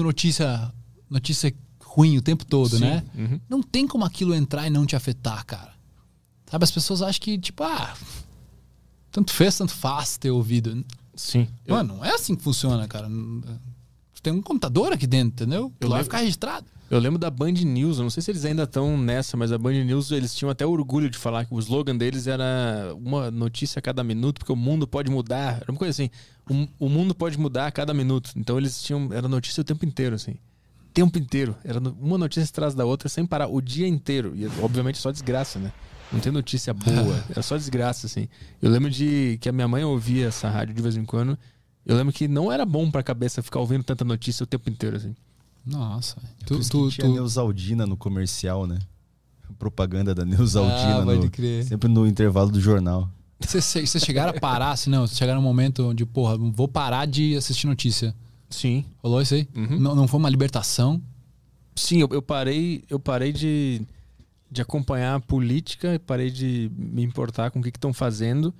notícia, notícia ruim o tempo todo, Sim, né? uhum. Não tem como aquilo entrar e não te afetar, cara. Sabe, as pessoas acham que, tipo, ah, tanto fez, tanto faz ter ouvido. Sim. Eu- Mano, não é assim que funciona, cara. Tem um computador aqui dentro, entendeu? Eu Lá vai ficar registrado. Eu lembro da Band News, eu não sei se eles ainda estão nessa, mas a Band News eles tinham até orgulho de falar que o slogan deles era uma notícia a cada minuto, porque o mundo pode mudar. Era uma coisa assim, o, o mundo pode mudar a cada minuto. Então eles tinham, era notícia o tempo inteiro, assim. Tempo inteiro. Era uma notícia atrás da outra sem parar, o dia inteiro. E obviamente só desgraça, né? Não tem notícia boa, era só desgraça, assim. Eu lembro de que a minha mãe ouvia essa rádio de vez em quando. Eu lembro que não era bom pra cabeça ficar ouvindo tanta notícia o tempo inteiro, assim. Nossa. Tu, isso tu, que tinha tu... Neusaldina no comercial, né? Propaganda da Neusaldina Ah, no- crer. sempre no intervalo do jornal. Vocês chegaram a parar, assim, não? Vocês chegaram num momento onde, porra, vou parar de assistir notícia. Sim. Rolou isso aí? Uhum. Não, não foi uma libertação? Sim, eu, eu parei, eu parei de, de acompanhar a política, parei de me importar com o que estão fazendo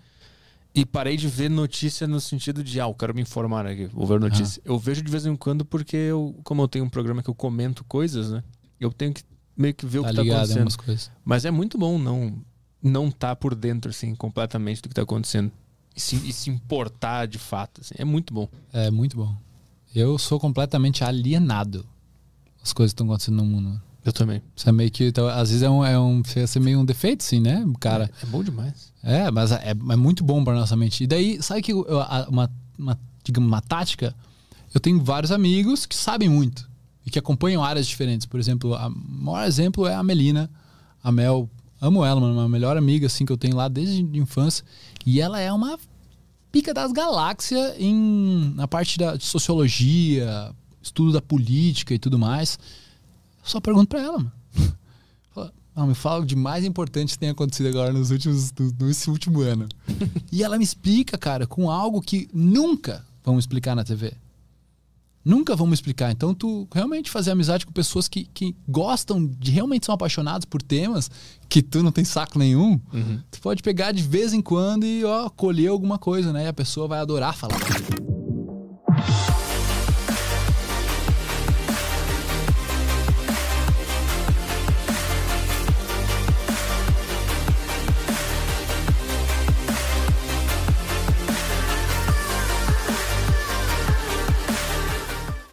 e parei de ver notícia no sentido de, ah, eu quero me informar aqui, vou ver notícia. Eu vejo de vez em quando porque eu, como eu tenho um programa que eu comento coisas, né? Eu tenho que meio que ver o Tá que tá ligado em acontecendo. coisas. Mas é muito bom não não tá por dentro assim completamente do que tá acontecendo e se, e se importar de fato, assim. É muito bom. É muito bom. Eu sou completamente alienado às coisas que estão acontecendo no mundo. Eu também. Isso é meio que. então, às vezes é um, é um. Ser meio um defeito, sim, né? Cara. É bom demais. É, mas é, é muito bom pra nossa mente. E daí, sabe que eu- uma, uma, digamos, uma tática? Eu tenho vários amigos que sabem muito e que acompanham áreas diferentes. Por exemplo, o maior exemplo é a Melina. A Mel, amo ela, mano, uma melhor amiga assim que eu tenho lá desde a infância. E ela é uma pica das galáxias em, na parte da sociologia, estudo da política e tudo mais. Eu só pergunto pra ela, mano. Não, me fala o de mais importante que tem acontecido agora nos últimos, nesse último ano. e ela me explica, cara, com algo que nunca vão explicar na TV. Nunca vamos explicar. Então, tu realmente fazer amizade com pessoas que, que gostam, de realmente são apaixonados por temas que tu não tem saco nenhum, Uhum. tu pode pegar de vez em quando e, ó, colher alguma coisa, né? E a pessoa vai adorar falar.